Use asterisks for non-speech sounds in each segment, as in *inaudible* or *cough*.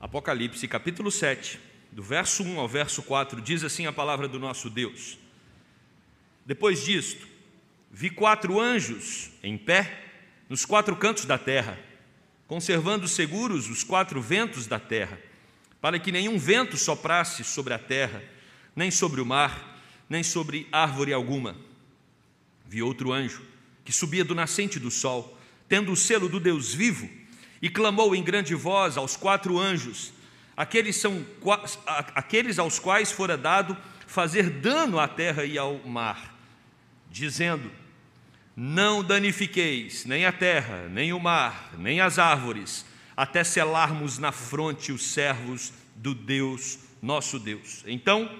Apocalipse capítulo 7, do verso 1 ao verso 4, diz assim a palavra do nosso Deus. Depois disto, vi quatro anjos em pé nos quatro cantos da terra, conservando seguros os quatro ventos da terra, para que nenhum vento soprasse sobre a terra, nem sobre o mar, nem sobre árvore alguma. Vi outro anjo que subia do nascente do sol, tendo o selo do Deus vivo, e clamou em grande voz aos quatro anjos, aqueles, são, aqueles aos quais fora dado fazer dano à terra e ao mar, dizendo: Não danifiqueis nem a terra, nem o mar, nem as árvores, até selarmos na fronte os servos do Deus, nosso Deus. Então,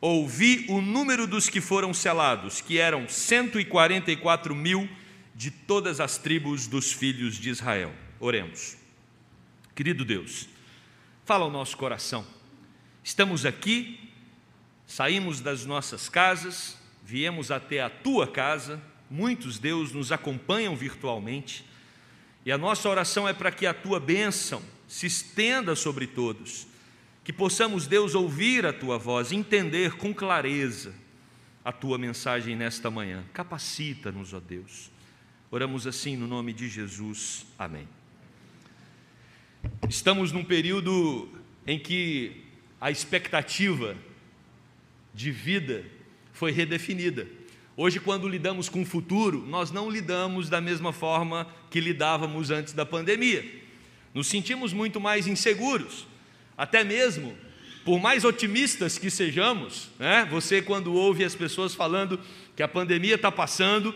ouvi o número dos que foram selados, que eram 144 mil de todas as tribos dos filhos de Israel. Oremos. Querido Deus, fala ao nosso coração. Estamos aqui, saímos das nossas casas, viemos até a tua casa, muitos, Deus, nos acompanham virtualmente, e a nossa oração é para que a tua bênção se estenda sobre todos, que possamos, Deus, ouvir a tua voz, entender com clareza a tua mensagem nesta manhã. Capacita-nos, ó Deus. Oramos assim no nome de Jesus. Amém. Estamos num período em que a expectativa de vida foi redefinida. Hoje, quando lidamos com o futuro, nós não lidamos da mesma forma que lidávamos antes da pandemia. Nos sentimos muito mais inseguros, até mesmo por mais otimistas que sejamos, né? você, quando ouve as pessoas falando que a pandemia está passando,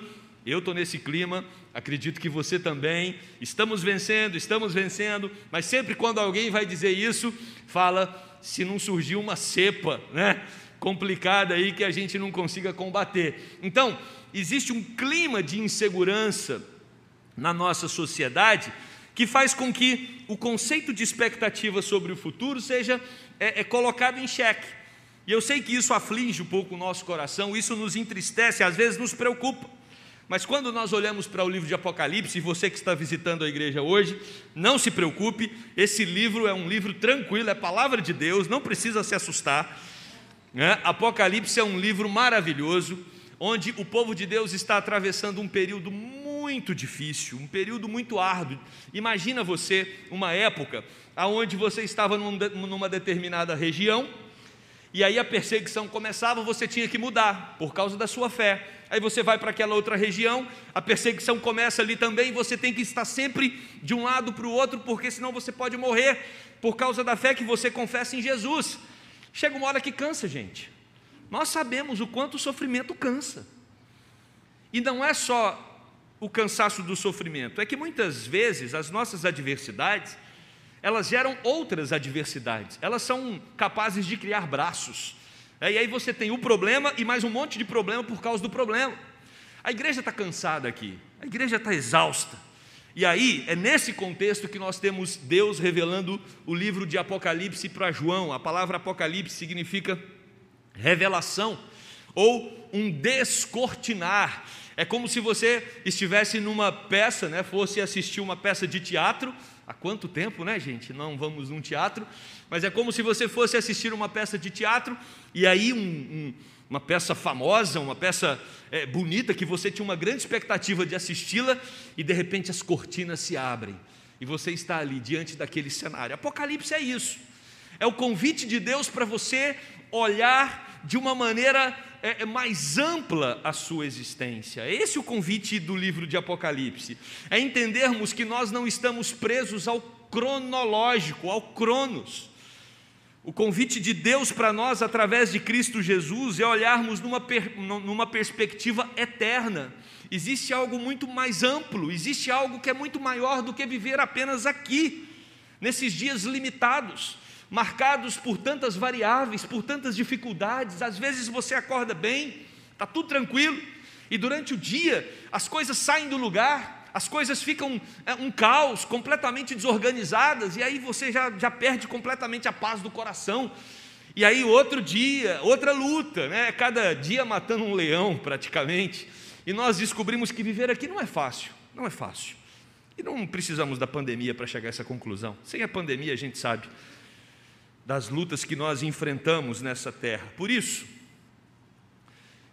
eu estou nesse clima, acredito que você também. Estamos vencendo, estamos vencendo, mas sempre quando alguém vai dizer isso, fala se não surgiu uma cepa, né? Complicada aí que a gente não consiga combater. Então, existe um clima de insegurança na nossa sociedade que faz com que o conceito de expectativa sobre o futuro seja é, é colocado em xeque. E eu sei que isso aflige um pouco o nosso coração, isso nos entristece, às vezes nos preocupa. Mas quando nós olhamos para o livro de Apocalipse, e você que está visitando a igreja hoje, não se preocupe, esse livro é um livro tranquilo, é palavra de Deus, não precisa se assustar. Né? Apocalipse é um livro maravilhoso, onde o povo de Deus está atravessando um período muito difícil, um período muito árduo. Imagina você uma época onde você estava numa determinada região, e aí a perseguição começava, você tinha que mudar por causa da sua fé aí você vai para aquela outra região, a perseguição começa ali também, você tem que estar sempre de um lado para o outro, porque senão você pode morrer por causa da fé que você confessa em Jesus. Chega uma hora que cansa, gente. Nós sabemos o quanto o sofrimento cansa. E não é só o cansaço do sofrimento, é que muitas vezes as nossas adversidades, elas geram outras adversidades, elas são capazes de criar braços é, e aí você tem o problema e mais um monte de problema por causa do problema. A igreja está cansada aqui, a igreja está exausta. E aí é nesse contexto que nós temos Deus revelando o livro de Apocalipse para João. A palavra Apocalipse significa revelação ou um descortinar. É como se você estivesse numa peça, né, fosse assistir uma peça de teatro. Há quanto tempo, né, gente? Não vamos num teatro mas é como se você fosse assistir uma peça de teatro e aí um, um, uma peça famosa, uma peça é, bonita que você tinha uma grande expectativa de assisti-la e de repente as cortinas se abrem e você está ali diante daquele cenário. Apocalipse é isso. É o convite de Deus para você olhar de uma maneira é, é mais ampla a sua existência. Esse é o convite do livro de Apocalipse. É entendermos que nós não estamos presos ao cronológico, ao cronos. O convite de Deus para nós através de Cristo Jesus é olharmos numa, per, numa perspectiva eterna. Existe algo muito mais amplo, existe algo que é muito maior do que viver apenas aqui, nesses dias limitados, marcados por tantas variáveis, por tantas dificuldades. Às vezes você acorda bem, está tudo tranquilo, e durante o dia as coisas saem do lugar, as coisas ficam é, um caos, completamente desorganizadas, e aí você já, já perde completamente a paz do coração. E aí, outro dia, outra luta, né? cada dia matando um leão praticamente. E nós descobrimos que viver aqui não é fácil, não é fácil. E não precisamos da pandemia para chegar a essa conclusão. Sem a pandemia, a gente sabe das lutas que nós enfrentamos nessa terra. Por isso,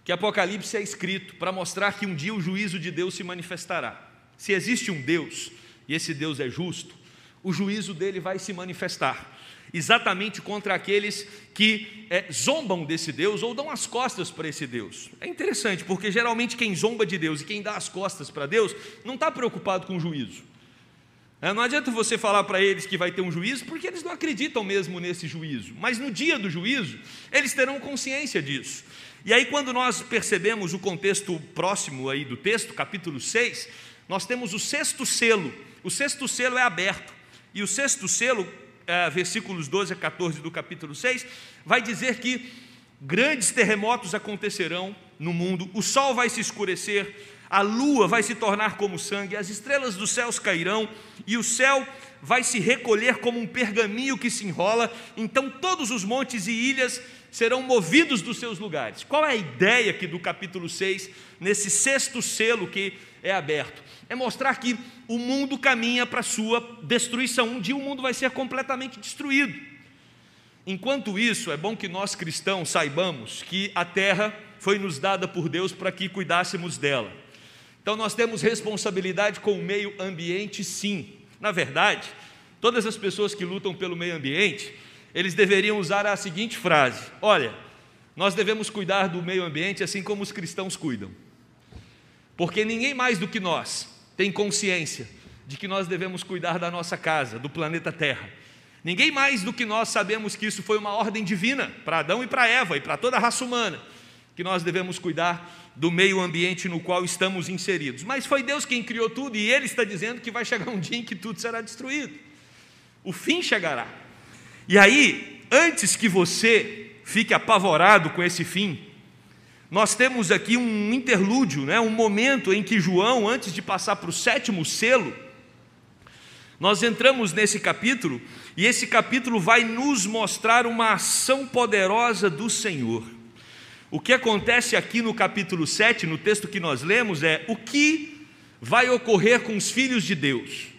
que Apocalipse é escrito para mostrar que um dia o juízo de Deus se manifestará. Se existe um Deus, e esse Deus é justo, o juízo dele vai se manifestar exatamente contra aqueles que é, zombam desse Deus ou dão as costas para esse Deus. É interessante, porque geralmente quem zomba de Deus e quem dá as costas para Deus não está preocupado com o juízo. É, não adianta você falar para eles que vai ter um juízo, porque eles não acreditam mesmo nesse juízo. Mas no dia do juízo, eles terão consciência disso. E aí, quando nós percebemos o contexto próximo aí do texto, capítulo 6, nós temos o sexto selo. O sexto selo é aberto. E o sexto selo é, versículos 12 a 14 do capítulo 6, vai dizer que grandes terremotos acontecerão no mundo, o sol vai se escurecer, a lua vai se tornar como sangue, as estrelas dos céus cairão e o céu vai se recolher como um pergaminho que se enrola, então todos os montes e ilhas serão movidos dos seus lugares. Qual é a ideia aqui do capítulo 6, nesse sexto selo que é aberto? É mostrar que o mundo caminha para a sua destruição. Um dia o mundo vai ser completamente destruído. Enquanto isso, é bom que nós cristãos saibamos que a terra foi nos dada por Deus para que cuidássemos dela. Então nós temos responsabilidade com o meio ambiente, sim. Na verdade, todas as pessoas que lutam pelo meio ambiente, eles deveriam usar a seguinte frase: Olha, nós devemos cuidar do meio ambiente assim como os cristãos cuidam, porque ninguém mais do que nós tem consciência de que nós devemos cuidar da nossa casa, do planeta Terra. Ninguém mais do que nós sabemos que isso foi uma ordem divina para Adão e para Eva e para toda a raça humana, que nós devemos cuidar do meio ambiente no qual estamos inseridos. Mas foi Deus quem criou tudo e Ele está dizendo que vai chegar um dia em que tudo será destruído. O fim chegará. E aí, antes que você fique apavorado com esse fim, nós temos aqui um interlúdio, né? um momento em que João, antes de passar para o sétimo selo, nós entramos nesse capítulo e esse capítulo vai nos mostrar uma ação poderosa do Senhor. O que acontece aqui no capítulo 7, no texto que nós lemos, é o que vai ocorrer com os filhos de Deus.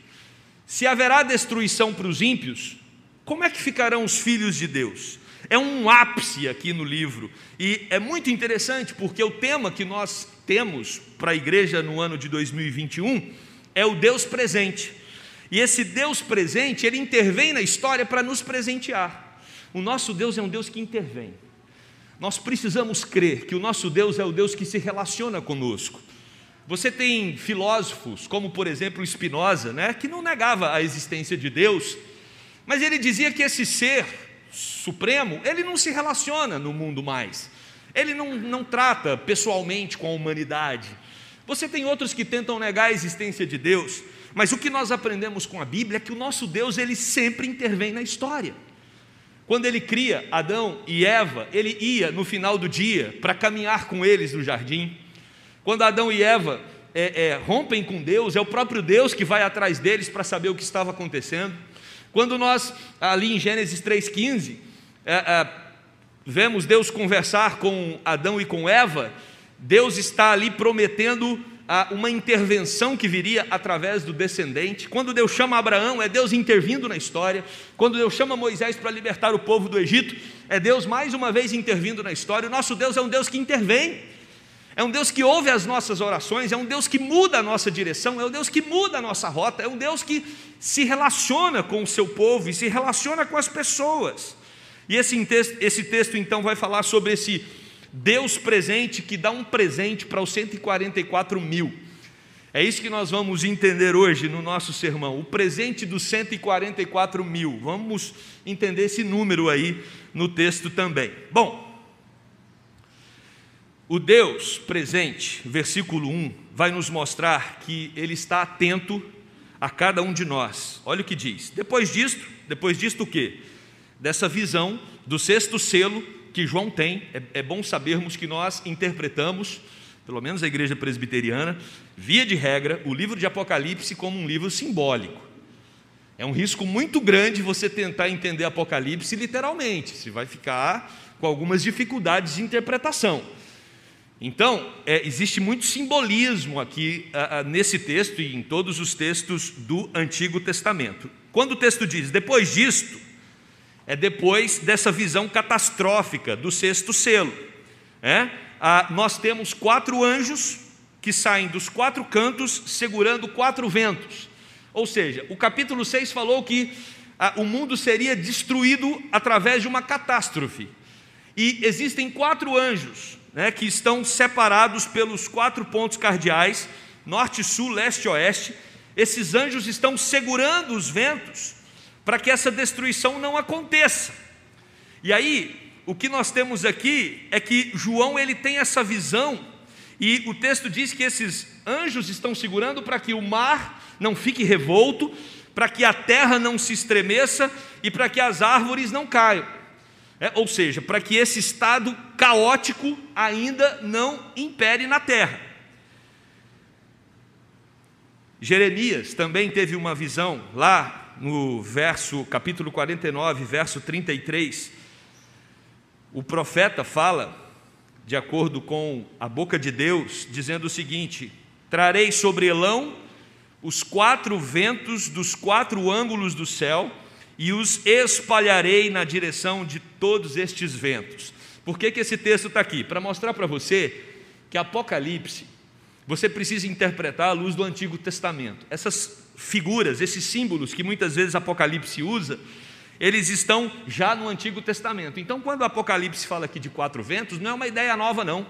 Se haverá destruição para os ímpios, como é que ficarão os filhos de Deus? é um ápice aqui no livro. E é muito interessante porque o tema que nós temos para a igreja no ano de 2021 é o Deus presente. E esse Deus presente, ele intervém na história para nos presentear. O nosso Deus é um Deus que intervém. Nós precisamos crer que o nosso Deus é o Deus que se relaciona conosco. Você tem filósofos, como por exemplo Spinoza, né, que não negava a existência de Deus, mas ele dizia que esse ser supremo, ele não se relaciona no mundo mais. Ele não, não trata pessoalmente com a humanidade. Você tem outros que tentam negar a existência de Deus, mas o que nós aprendemos com a Bíblia é que o nosso Deus, ele sempre intervém na história. Quando ele cria Adão e Eva, ele ia no final do dia para caminhar com eles no jardim. Quando Adão e Eva é, é, rompem com Deus, é o próprio Deus que vai atrás deles para saber o que estava acontecendo. Quando nós, ali em Gênesis 3,15, é, é, vemos Deus conversar com Adão e com Eva, Deus está ali prometendo ah, uma intervenção que viria através do descendente. Quando Deus chama Abraão, é Deus intervindo na história. Quando Deus chama Moisés para libertar o povo do Egito, é Deus mais uma vez intervindo na história. O nosso Deus é um Deus que intervém. É um Deus que ouve as nossas orações, é um Deus que muda a nossa direção, é um Deus que muda a nossa rota, é um Deus que se relaciona com o seu povo e se relaciona com as pessoas. E esse esse texto então vai falar sobre esse Deus presente que dá um presente para os 144 mil. É isso que nós vamos entender hoje no nosso sermão, o presente dos 144 mil. Vamos entender esse número aí no texto também. Bom, o Deus presente, versículo 1, vai nos mostrar que Ele está atento a cada um de nós. Olha o que diz. Depois disto, depois disto o quê? Dessa visão do sexto selo que João tem, é, é bom sabermos que nós interpretamos, pelo menos a igreja presbiteriana, via de regra, o livro de Apocalipse como um livro simbólico. É um risco muito grande você tentar entender Apocalipse literalmente, você vai ficar com algumas dificuldades de interpretação. Então, é, existe muito simbolismo aqui nesse texto e em todos os textos do Antigo Testamento. Quando o texto diz depois disto, é depois dessa visão catastrófica do sexto selo. É? Ah, nós temos quatro anjos que saem dos quatro cantos segurando quatro ventos. Ou seja, o capítulo 6 falou que ah, o mundo seria destruído através de uma catástrofe. E existem quatro anjos né, que estão separados pelos quatro pontos cardeais norte, sul, leste e oeste. Esses anjos estão segurando os ventos para que essa destruição não aconteça. E aí, o que nós temos aqui é que João ele tem essa visão e o texto diz que esses anjos estão segurando para que o mar não fique revolto, para que a terra não se estremeça e para que as árvores não caiam. É, ou seja, para que esse estado caótico ainda não impere na terra. Jeremias também teve uma visão lá no verso capítulo 49, verso 33. O profeta fala de acordo com a boca de Deus, dizendo o seguinte: Trarei sobre Elão os quatro ventos dos quatro ângulos do céu e os espalharei na direção de todos estes ventos. Por que, que esse texto está aqui? Para mostrar para você que Apocalipse você precisa interpretar à luz do Antigo Testamento. Essas figuras, esses símbolos que muitas vezes Apocalipse usa, eles estão já no Antigo Testamento. Então, quando Apocalipse fala aqui de quatro ventos, não é uma ideia nova, não.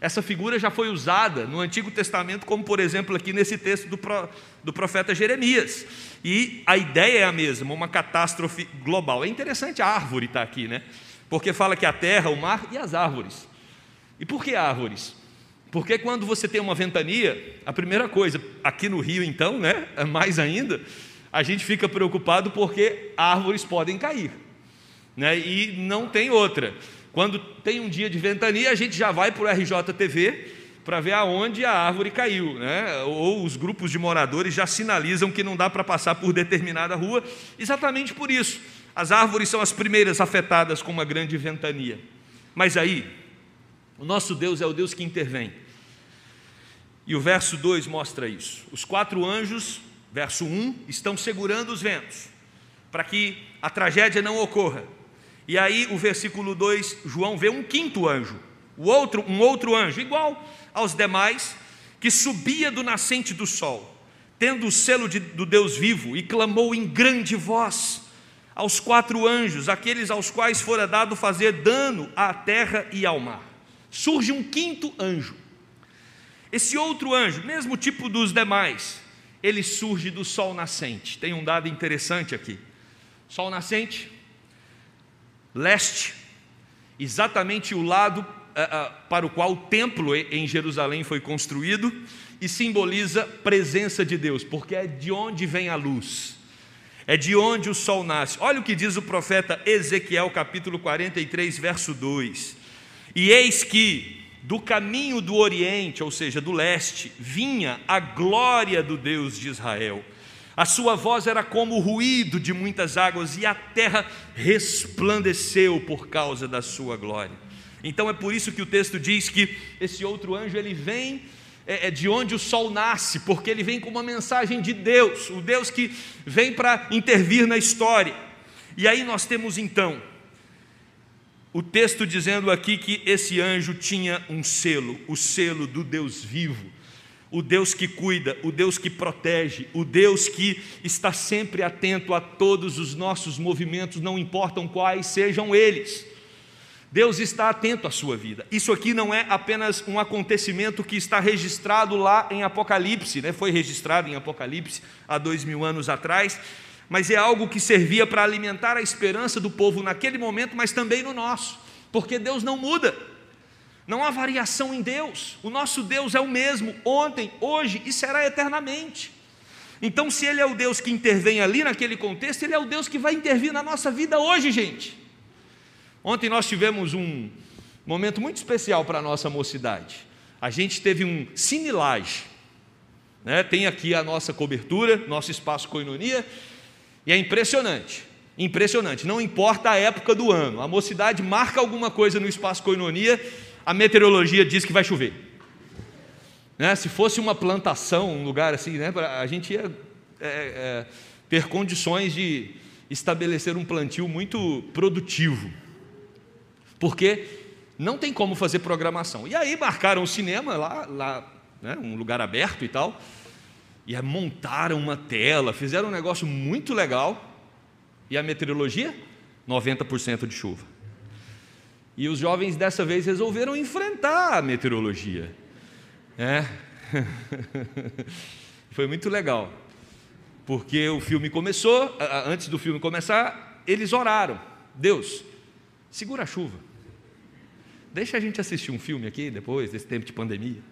Essa figura já foi usada no Antigo Testamento, como por exemplo aqui nesse texto do, do profeta Jeremias. E a ideia é a mesma, uma catástrofe global. É interessante a árvore estar tá aqui, né? Porque fala que a terra, o mar e as árvores. E por que árvores? Porque quando você tem uma ventania, a primeira coisa, aqui no Rio então, né? Mais ainda, a gente fica preocupado porque árvores podem cair. Né? E não tem outra. Quando tem um dia de ventania, a gente já vai para o RJTV para ver aonde a árvore caiu, né? ou os grupos de moradores já sinalizam que não dá para passar por determinada rua, exatamente por isso. As árvores são as primeiras afetadas com uma grande ventania. Mas aí, o nosso Deus é o Deus que intervém. E o verso 2 mostra isso. Os quatro anjos, verso 1, estão segurando os ventos, para que a tragédia não ocorra. E aí o versículo 2, João vê um quinto anjo, o outro, um outro anjo, igual aos demais, que subia do nascente do sol, tendo o selo de, do Deus vivo, e clamou em grande voz aos quatro anjos, aqueles aos quais fora dado fazer dano à terra e ao mar. Surge um quinto anjo. Esse outro anjo, mesmo tipo dos demais, ele surge do sol nascente. Tem um dado interessante aqui. Sol nascente, leste, exatamente o lado uh, uh, para o qual o templo em Jerusalém foi construído, e simboliza presença de Deus, porque é de onde vem a luz, é de onde o sol nasce. Olha o que diz o profeta Ezequiel, capítulo 43, verso 2: E eis que do caminho do oriente, ou seja, do leste, vinha a glória do Deus de Israel a sua voz era como o ruído de muitas águas, e a terra resplandeceu por causa da sua glória. Então é por isso que o texto diz que esse outro anjo ele vem é, é de onde o sol nasce, porque ele vem com uma mensagem de Deus, o Deus que vem para intervir na história. E aí nós temos então o texto dizendo aqui que esse anjo tinha um selo, o selo do Deus vivo o Deus que cuida, o Deus que protege, o Deus que está sempre atento a todos os nossos movimentos, não importam quais sejam eles. Deus está atento à sua vida. Isso aqui não é apenas um acontecimento que está registrado lá em Apocalipse, né? foi registrado em Apocalipse há dois mil anos atrás, mas é algo que servia para alimentar a esperança do povo naquele momento, mas também no nosso, porque Deus não muda. Não há variação em Deus. O nosso Deus é o mesmo ontem, hoje e será eternamente. Então, se Ele é o Deus que intervém ali naquele contexto, Ele é o Deus que vai intervir na nossa vida hoje, gente. Ontem nós tivemos um momento muito especial para a nossa mocidade. A gente teve um cinelage. Né? Tem aqui a nossa cobertura, nosso espaço coinonia, e é impressionante. Impressionante, não importa a época do ano, a mocidade marca alguma coisa no espaço coinonia a meteorologia diz que vai chover. Né? Se fosse uma plantação, um lugar assim, né? a gente ia é, é, ter condições de estabelecer um plantio muito produtivo. Porque não tem como fazer programação. E aí marcaram o cinema lá, lá né? um lugar aberto e tal, e montaram uma tela, fizeram um negócio muito legal. E a meteorologia? 90% de chuva. E os jovens dessa vez resolveram enfrentar a meteorologia. É. *laughs* Foi muito legal. Porque o filme começou, antes do filme começar, eles oraram. Deus, segura a chuva. Deixa a gente assistir um filme aqui depois desse tempo de pandemia.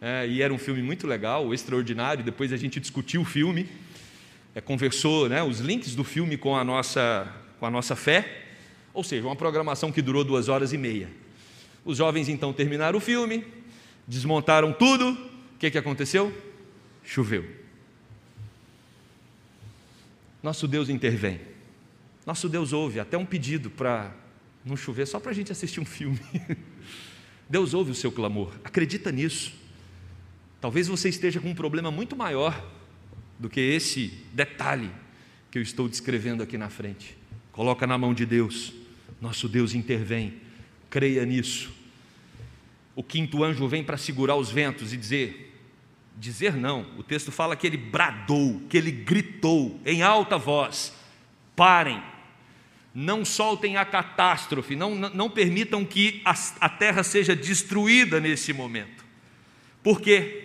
É, e era um filme muito legal, extraordinário. Depois a gente discutiu o filme, é, conversou né, os links do filme com a nossa, com a nossa fé. Ou seja, uma programação que durou duas horas e meia. Os jovens então terminaram o filme, desmontaram tudo. O que, que aconteceu? Choveu. Nosso Deus intervém. Nosso Deus ouve até um pedido para não chover, só para a gente assistir um filme. *laughs* Deus ouve o seu clamor, acredita nisso. Talvez você esteja com um problema muito maior do que esse detalhe que eu estou descrevendo aqui na frente. Coloca na mão de Deus. Nosso Deus intervém, creia nisso. O quinto anjo vem para segurar os ventos e dizer: dizer não, o texto fala que ele bradou, que ele gritou em alta voz: parem, não soltem a catástrofe, não, não permitam que a, a terra seja destruída nesse momento. Por quê?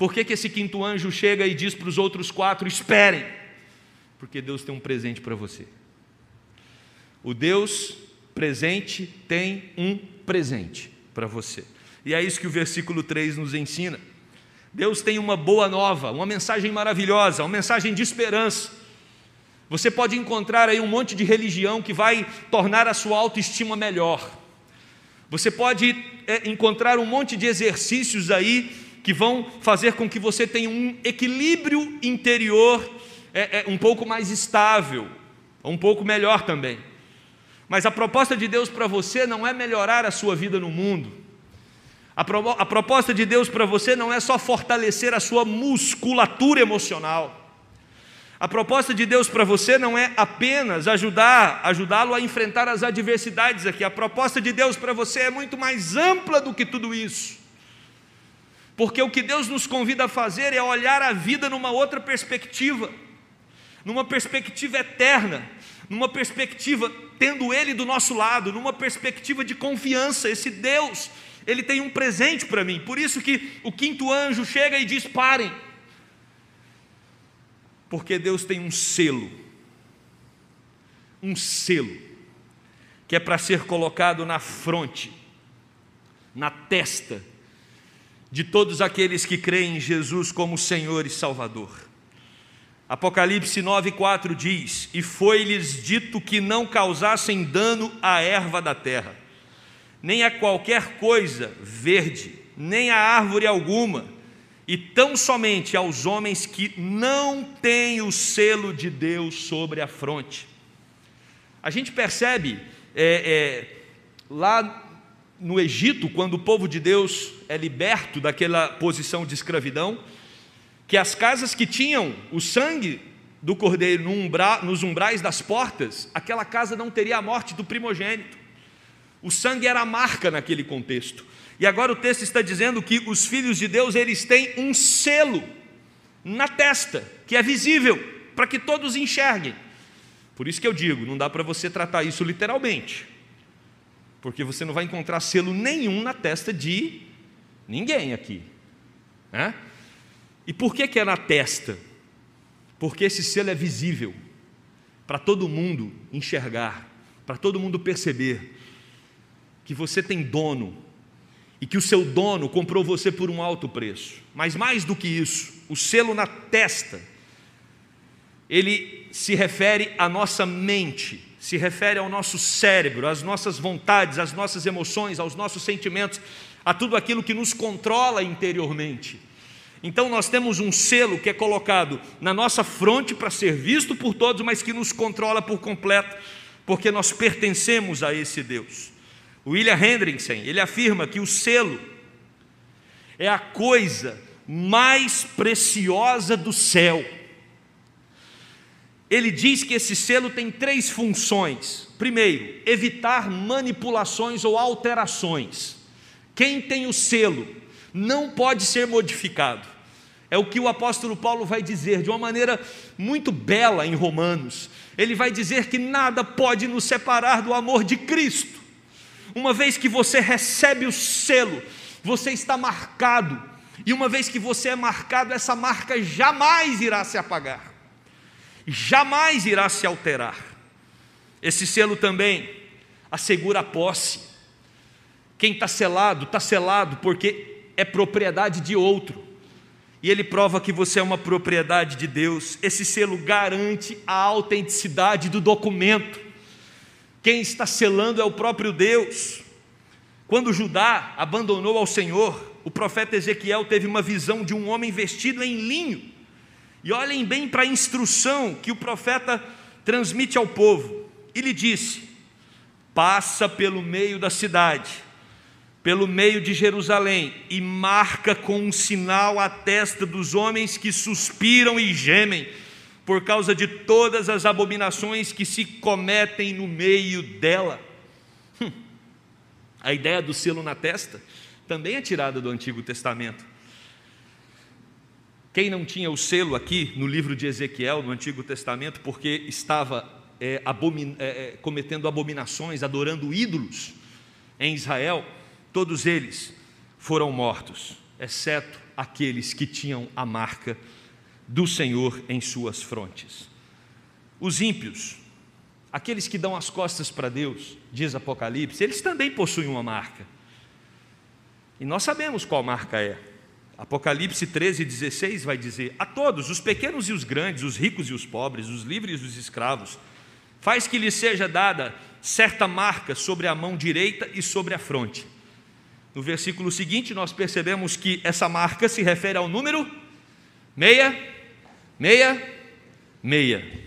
Por que, que esse quinto anjo chega e diz para os outros quatro: esperem? Porque Deus tem um presente para você. O Deus presente tem um presente para você. E é isso que o versículo 3 nos ensina. Deus tem uma boa nova, uma mensagem maravilhosa, uma mensagem de esperança. Você pode encontrar aí um monte de religião que vai tornar a sua autoestima melhor. Você pode é, encontrar um monte de exercícios aí que vão fazer com que você tenha um equilíbrio interior é, é, um pouco mais estável, um pouco melhor também. Mas a proposta de Deus para você não é melhorar a sua vida no mundo. A, pro, a proposta de Deus para você não é só fortalecer a sua musculatura emocional. A proposta de Deus para você não é apenas ajudar, ajudá-lo a enfrentar as adversidades aqui. A proposta de Deus para você é muito mais ampla do que tudo isso. Porque o que Deus nos convida a fazer é olhar a vida numa outra perspectiva, numa perspectiva eterna, numa perspectiva tendo Ele do nosso lado, numa perspectiva de confiança. Esse Deus, Ele tem um presente para mim. Por isso que o quinto anjo chega e diz: parem. Porque Deus tem um selo, um selo, que é para ser colocado na fronte, na testa de todos aqueles que creem em Jesus como Senhor e Salvador. Apocalipse 9,4 diz: E foi-lhes dito que não causassem dano à erva da terra, nem a qualquer coisa verde, nem a árvore alguma, e tão somente aos homens que não têm o selo de Deus sobre a fronte. A gente percebe é, é, lá no Egito, quando o povo de Deus é liberto daquela posição de escravidão, que as casas que tinham o sangue do cordeiro no umbra, nos umbrais das portas, aquela casa não teria a morte do primogênito. O sangue era a marca naquele contexto. E agora o texto está dizendo que os filhos de Deus, eles têm um selo na testa, que é visível, para que todos enxerguem. Por isso que eu digo, não dá para você tratar isso literalmente. Porque você não vai encontrar selo nenhum na testa de ninguém aqui. Né? E por que, que é na testa? Porque esse selo é visível, para todo mundo enxergar, para todo mundo perceber que você tem dono e que o seu dono comprou você por um alto preço. Mas mais do que isso, o selo na testa, ele se refere à nossa mente, se refere ao nosso cérebro, às nossas vontades, às nossas emoções, aos nossos sentimentos, a tudo aquilo que nos controla interiormente. Então nós temos um selo que é colocado na nossa fronte para ser visto por todos, mas que nos controla por completo, porque nós pertencemos a esse Deus. William Hendrickson, ele afirma que o selo é a coisa mais preciosa do céu. Ele diz que esse selo tem três funções. Primeiro, evitar manipulações ou alterações. Quem tem o selo não pode ser modificado. É o que o apóstolo Paulo vai dizer de uma maneira muito bela em Romanos. Ele vai dizer que nada pode nos separar do amor de Cristo. Uma vez que você recebe o selo, você está marcado. E uma vez que você é marcado, essa marca jamais irá se apagar, jamais irá se alterar. Esse selo também assegura a posse. Quem está selado, está selado porque é propriedade de outro e ele prova que você é uma propriedade de Deus. Esse selo garante a autenticidade do documento. Quem está selando é o próprio Deus. Quando Judá abandonou ao Senhor, o profeta Ezequiel teve uma visão de um homem vestido em linho. E olhem bem para a instrução que o profeta transmite ao povo. Ele disse: Passa pelo meio da cidade pelo meio de Jerusalém e marca com um sinal a testa dos homens que suspiram e gemem por causa de todas as abominações que se cometem no meio dela. Hum. A ideia do selo na testa também é tirada do Antigo Testamento. Quem não tinha o selo aqui no livro de Ezequiel, no Antigo Testamento, porque estava é, abomin é, é cometendo abominações, adorando ídolos em Israel, Todos eles foram mortos, exceto aqueles que tinham a marca do Senhor em suas frontes. Os ímpios, aqueles que dão as costas para Deus, diz Apocalipse, eles também possuem uma marca. E nós sabemos qual marca é. Apocalipse 13, 16 vai dizer: A todos, os pequenos e os grandes, os ricos e os pobres, os livres e os escravos, faz que lhes seja dada certa marca sobre a mão direita e sobre a fronte no versículo seguinte, nós percebemos que essa marca se refere ao número meia, meia, meia.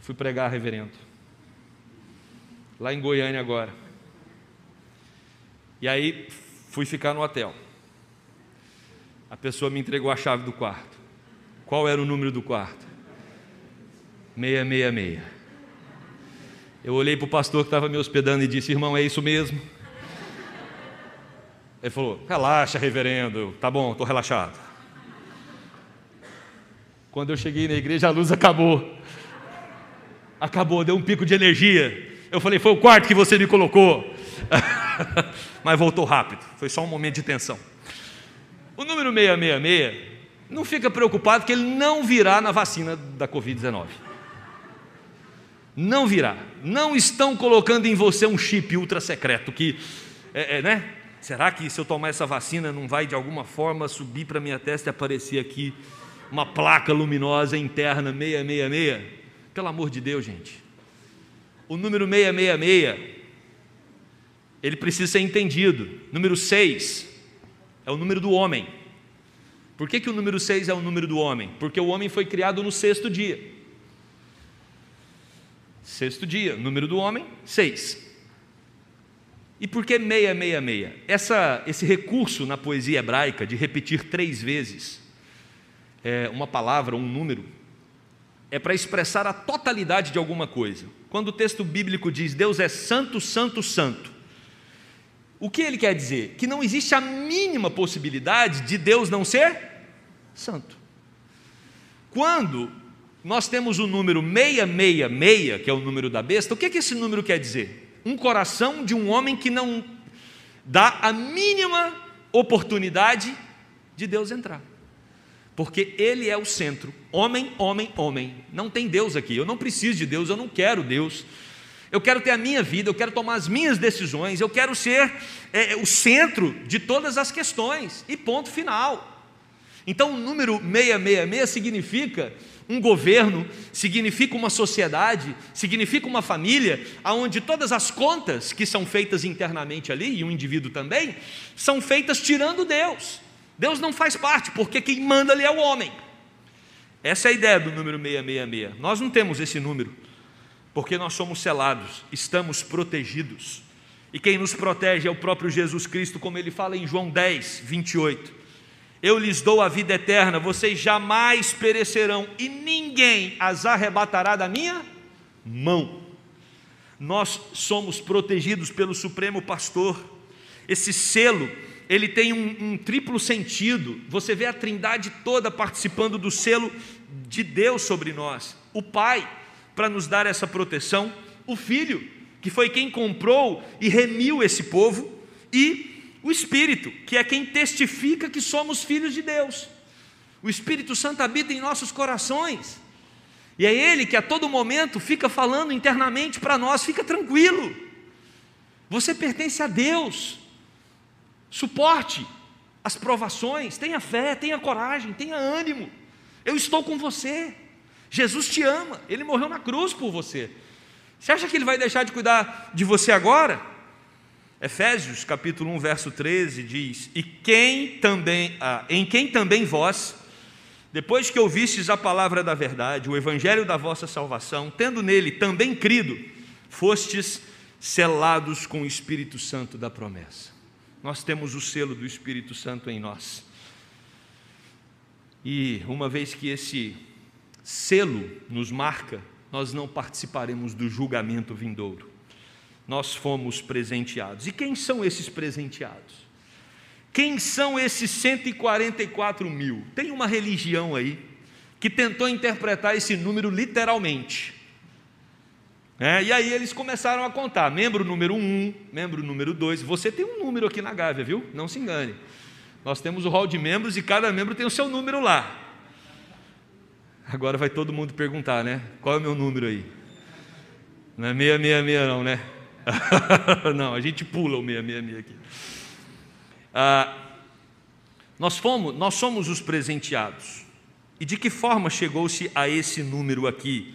Fui pregar, reverendo, lá em Goiânia agora. E aí fui ficar no hotel. A pessoa me entregou a chave do quarto. Qual era o número do quarto? 666. Eu olhei para o pastor que estava me hospedando e disse: Irmão, é isso mesmo? Ele falou: Relaxa, reverendo. Tá bom, estou relaxado. Quando eu cheguei na igreja, a luz acabou. Acabou, deu um pico de energia. Eu falei: Foi o quarto que você me colocou. *laughs* Mas voltou rápido. Foi só um momento de tensão. O número 666 não fica preocupado que ele não virá na vacina da Covid-19. Não virá. Não estão colocando em você um chip ultra secreto que, é, é, né? Será que se eu tomar essa vacina não vai de alguma forma subir para minha testa e aparecer aqui uma placa luminosa interna 666? Pelo amor de Deus, gente. O número 666 ele precisa ser entendido. Número 6 é o número do homem. Por que, que o número 6 é o número do homem? Porque o homem foi criado no sexto dia. Sexto dia, número do homem, 6. E por que 666? Essa, esse recurso na poesia hebraica de repetir três vezes é, uma palavra, um número, é para expressar a totalidade de alguma coisa. Quando o texto bíblico diz Deus é santo, santo, santo, o que ele quer dizer? Que não existe a mínima possibilidade de Deus não ser santo. Quando nós temos o número 666, que é o número da besta, o que, é que esse número quer dizer? um coração de um homem que não dá a mínima oportunidade de Deus entrar. Porque Ele é o centro. Homem, homem, homem. Não tem Deus aqui. Eu não preciso de Deus, eu não quero Deus. Eu quero ter a minha vida, eu quero tomar as minhas decisões, eu quero ser é, o centro de todas as questões. E ponto final. Então, o número 666 significa um governo, significa uma sociedade, significa uma família, onde todas as contas que são feitas internamente ali, e um indivíduo também, são feitas tirando Deus. Deus não faz parte, porque quem manda ali é o homem. Essa é a ideia do número 666. Nós não temos esse número, porque nós somos selados, estamos protegidos. E quem nos protege é o próprio Jesus Cristo, como ele fala em João 10, 28. Eu lhes dou a vida eterna, vocês jamais perecerão, e ninguém as arrebatará da minha mão. Nós somos protegidos pelo Supremo Pastor. Esse selo, ele tem um, um triplo sentido. Você vê a trindade toda participando do selo de Deus sobre nós. O Pai, para nos dar essa proteção, o Filho, que foi quem comprou e remiu esse povo, e o Espírito, que é quem testifica que somos filhos de Deus. O Espírito Santo habita em nossos corações. E é Ele que a todo momento fica falando internamente para nós: fica tranquilo, você pertence a Deus, suporte as provações, tenha fé, tenha coragem, tenha ânimo, eu estou com você. Jesus te ama, Ele morreu na cruz por você. Você acha que Ele vai deixar de cuidar de você agora? Efésios capítulo 1, verso 13 diz: E quem também, ah, em quem também vós, depois que ouvistes a palavra da verdade, o evangelho da vossa salvação, tendo nele também crido, fostes selados com o Espírito Santo da promessa. Nós temos o selo do Espírito Santo em nós. E uma vez que esse selo nos marca, nós não participaremos do julgamento vindouro. Nós fomos presenteados. E quem são esses presenteados? Quem são esses 144 mil? Tem uma religião aí que tentou interpretar esse número literalmente. É, e aí eles começaram a contar: membro número 1, um, membro número 2. Você tem um número aqui na Gávea, viu? Não se engane. Nós temos o hall de membros e cada membro tem o seu número lá. Agora vai todo mundo perguntar, né? Qual é o meu número aí? Não é 666 não, né? *laughs* não, a gente pula o 666 aqui. Ah, nós, fomos, nós somos os presenteados. E de que forma chegou-se a esse número aqui?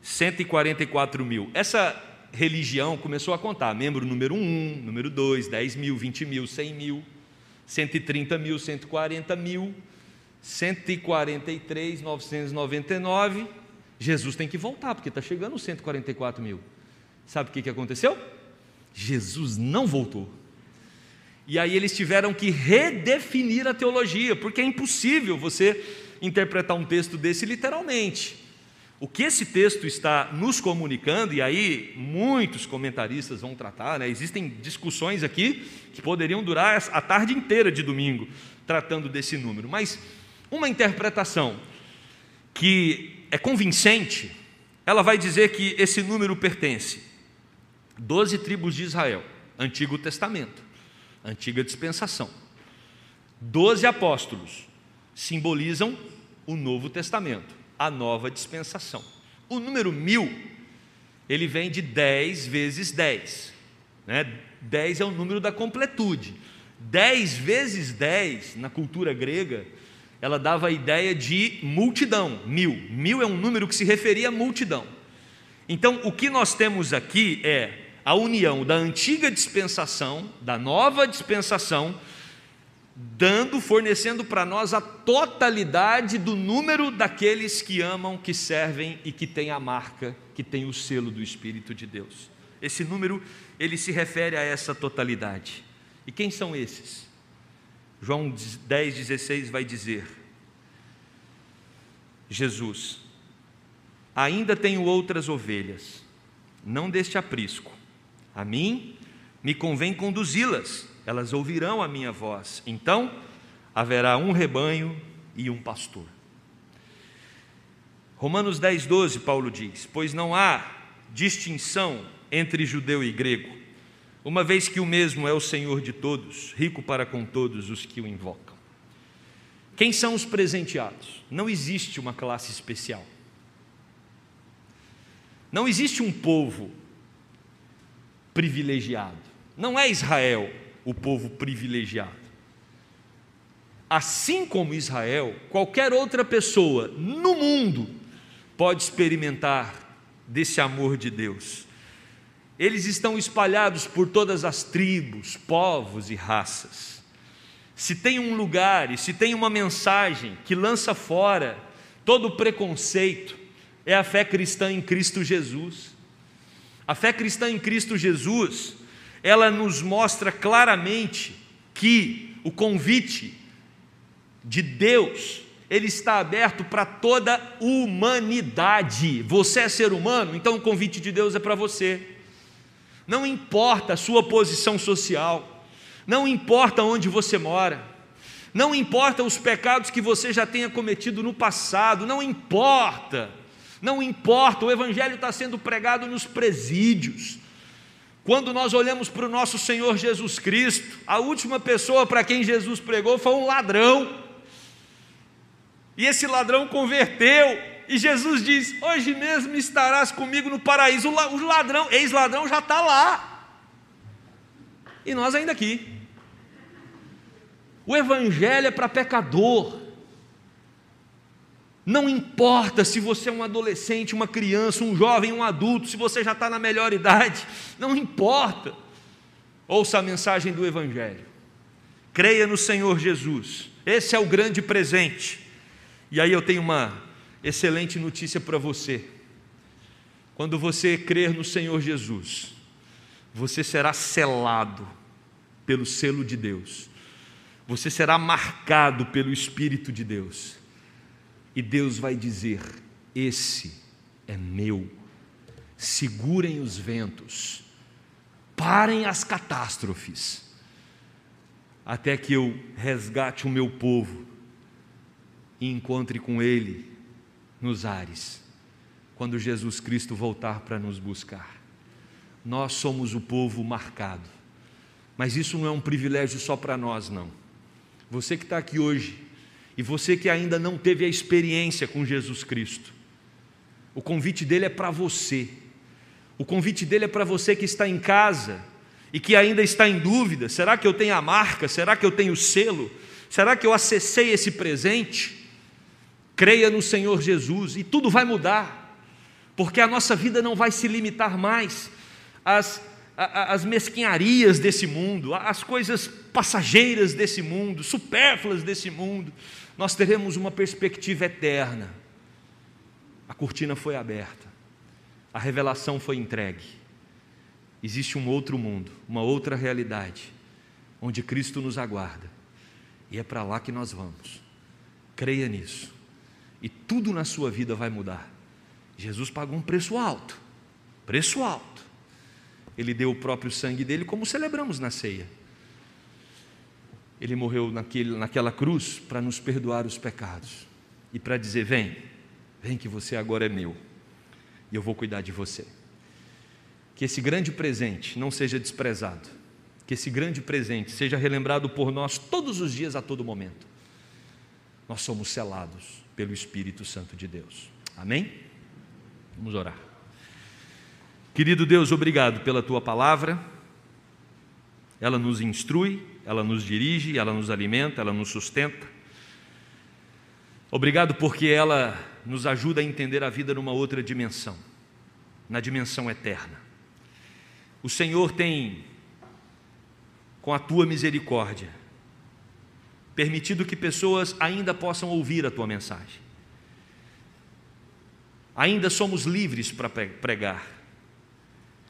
144 mil. Essa religião começou a contar: membro número 1, número 2, 10 mil, 20 mil, 100 mil, 130 mil, 140 mil, 143, 999. Jesus tem que voltar, porque está chegando os 144 mil. Sabe o que, que aconteceu? Jesus não voltou. E aí eles tiveram que redefinir a teologia, porque é impossível você interpretar um texto desse literalmente. O que esse texto está nos comunicando, e aí muitos comentaristas vão tratar, né? existem discussões aqui que poderiam durar a tarde inteira de domingo tratando desse número, mas uma interpretação que é convincente, ela vai dizer que esse número pertence doze tribos de Israel, Antigo Testamento antiga dispensação. Doze apóstolos simbolizam o Novo Testamento, a nova dispensação. O número mil, ele vem de dez vezes dez. Né? Dez é o número da completude. Dez vezes dez, na cultura grega, ela dava a ideia de multidão, mil. Mil é um número que se referia à multidão. Então, o que nós temos aqui é a união da antiga dispensação, da nova dispensação, dando, fornecendo para nós a totalidade do número daqueles que amam, que servem e que têm a marca, que tem o selo do Espírito de Deus. Esse número, ele se refere a essa totalidade. E quem são esses? João 10, 16 vai dizer: Jesus, ainda tenho outras ovelhas, não deste aprisco a mim me convém conduzi-las, elas ouvirão a minha voz. Então haverá um rebanho e um pastor. Romanos 10, 12, Paulo diz: Pois não há distinção entre judeu e grego, uma vez que o mesmo é o Senhor de todos, rico para com todos os que o invocam. Quem são os presenteados? Não existe uma classe especial. Não existe um povo privilegiado. Não é Israel o povo privilegiado. Assim como Israel, qualquer outra pessoa no mundo pode experimentar desse amor de Deus. Eles estão espalhados por todas as tribos, povos e raças. Se tem um lugar e se tem uma mensagem que lança fora todo preconceito, é a fé cristã em Cristo Jesus. A fé cristã em Cristo Jesus, ela nos mostra claramente que o convite de Deus, ele está aberto para toda humanidade. Você é ser humano, então o convite de Deus é para você. Não importa a sua posição social, não importa onde você mora, não importa os pecados que você já tenha cometido no passado, não importa, não importa, o Evangelho está sendo pregado nos presídios. Quando nós olhamos para o nosso Senhor Jesus Cristo, a última pessoa para quem Jesus pregou foi um ladrão, e esse ladrão converteu, e Jesus diz: Hoje mesmo estarás comigo no paraíso. O ladrão, ex-ladrão, já está lá, e nós ainda aqui. O Evangelho é para pecador. Não importa se você é um adolescente, uma criança, um jovem, um adulto, se você já está na melhor idade, não importa. Ouça a mensagem do Evangelho. Creia no Senhor Jesus. Esse é o grande presente. E aí eu tenho uma excelente notícia para você. Quando você crer no Senhor Jesus, você será selado pelo selo de Deus você será marcado pelo Espírito de Deus. E Deus vai dizer: Esse é meu. Segurem os ventos, parem as catástrofes, até que eu resgate o meu povo e encontre com ele nos ares, quando Jesus Cristo voltar para nos buscar. Nós somos o povo marcado, mas isso não é um privilégio só para nós, não você que está aqui hoje, e você que ainda não teve a experiência com Jesus Cristo, o convite dele é para você. O convite dele é para você que está em casa e que ainda está em dúvida: será que eu tenho a marca? Será que eu tenho o selo? Será que eu acessei esse presente? Creia no Senhor Jesus e tudo vai mudar, porque a nossa vida não vai se limitar mais às as mesquinharias desse mundo, as coisas passageiras desse mundo, supérfluas desse mundo, nós teremos uma perspectiva eterna. A cortina foi aberta, a revelação foi entregue. Existe um outro mundo, uma outra realidade, onde Cristo nos aguarda, e é para lá que nós vamos. Creia nisso, e tudo na sua vida vai mudar. Jesus pagou um preço alto, preço alto ele deu o próprio sangue dele, como celebramos na ceia. Ele morreu naquele, naquela cruz para nos perdoar os pecados e para dizer: Vem, vem que você agora é meu e eu vou cuidar de você. Que esse grande presente não seja desprezado, que esse grande presente seja relembrado por nós todos os dias, a todo momento. Nós somos selados pelo Espírito Santo de Deus. Amém? Vamos orar. Querido Deus, obrigado pela tua palavra. Ela nos instrui, ela nos dirige, ela nos alimenta, ela nos sustenta. Obrigado porque ela nos ajuda a entender a vida numa outra dimensão, na dimensão eterna. O Senhor tem, com a tua misericórdia, permitido que pessoas ainda possam ouvir a tua mensagem. Ainda somos livres para pregar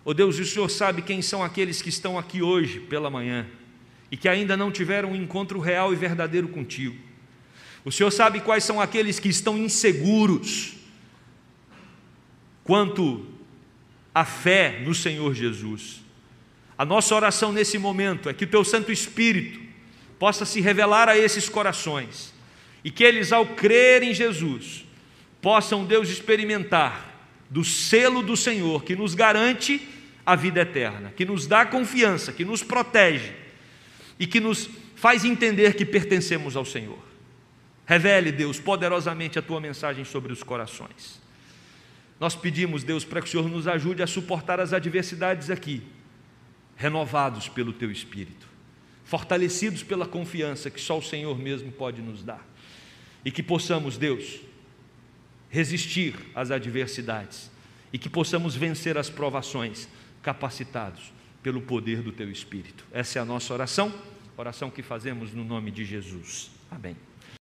Oh Deus, o Senhor sabe quem são aqueles que estão aqui hoje pela manhã e que ainda não tiveram um encontro real e verdadeiro contigo. O Senhor sabe quais são aqueles que estão inseguros quanto à fé no Senhor Jesus. A nossa oração nesse momento é que o Teu Santo Espírito possa se revelar a esses corações e que eles, ao crer em Jesus, possam, Deus, experimentar do selo do Senhor que nos garante a vida eterna, que nos dá confiança, que nos protege e que nos faz entender que pertencemos ao Senhor. Revele, Deus, poderosamente a tua mensagem sobre os corações. Nós pedimos, Deus, para que o Senhor nos ajude a suportar as adversidades aqui, renovados pelo teu Espírito, fortalecidos pela confiança que só o Senhor mesmo pode nos dar, e que possamos, Deus, resistir às adversidades e que possamos vencer as provações, capacitados pelo poder do Teu Espírito. Essa é a nossa oração, oração que fazemos no nome de Jesus. Amém.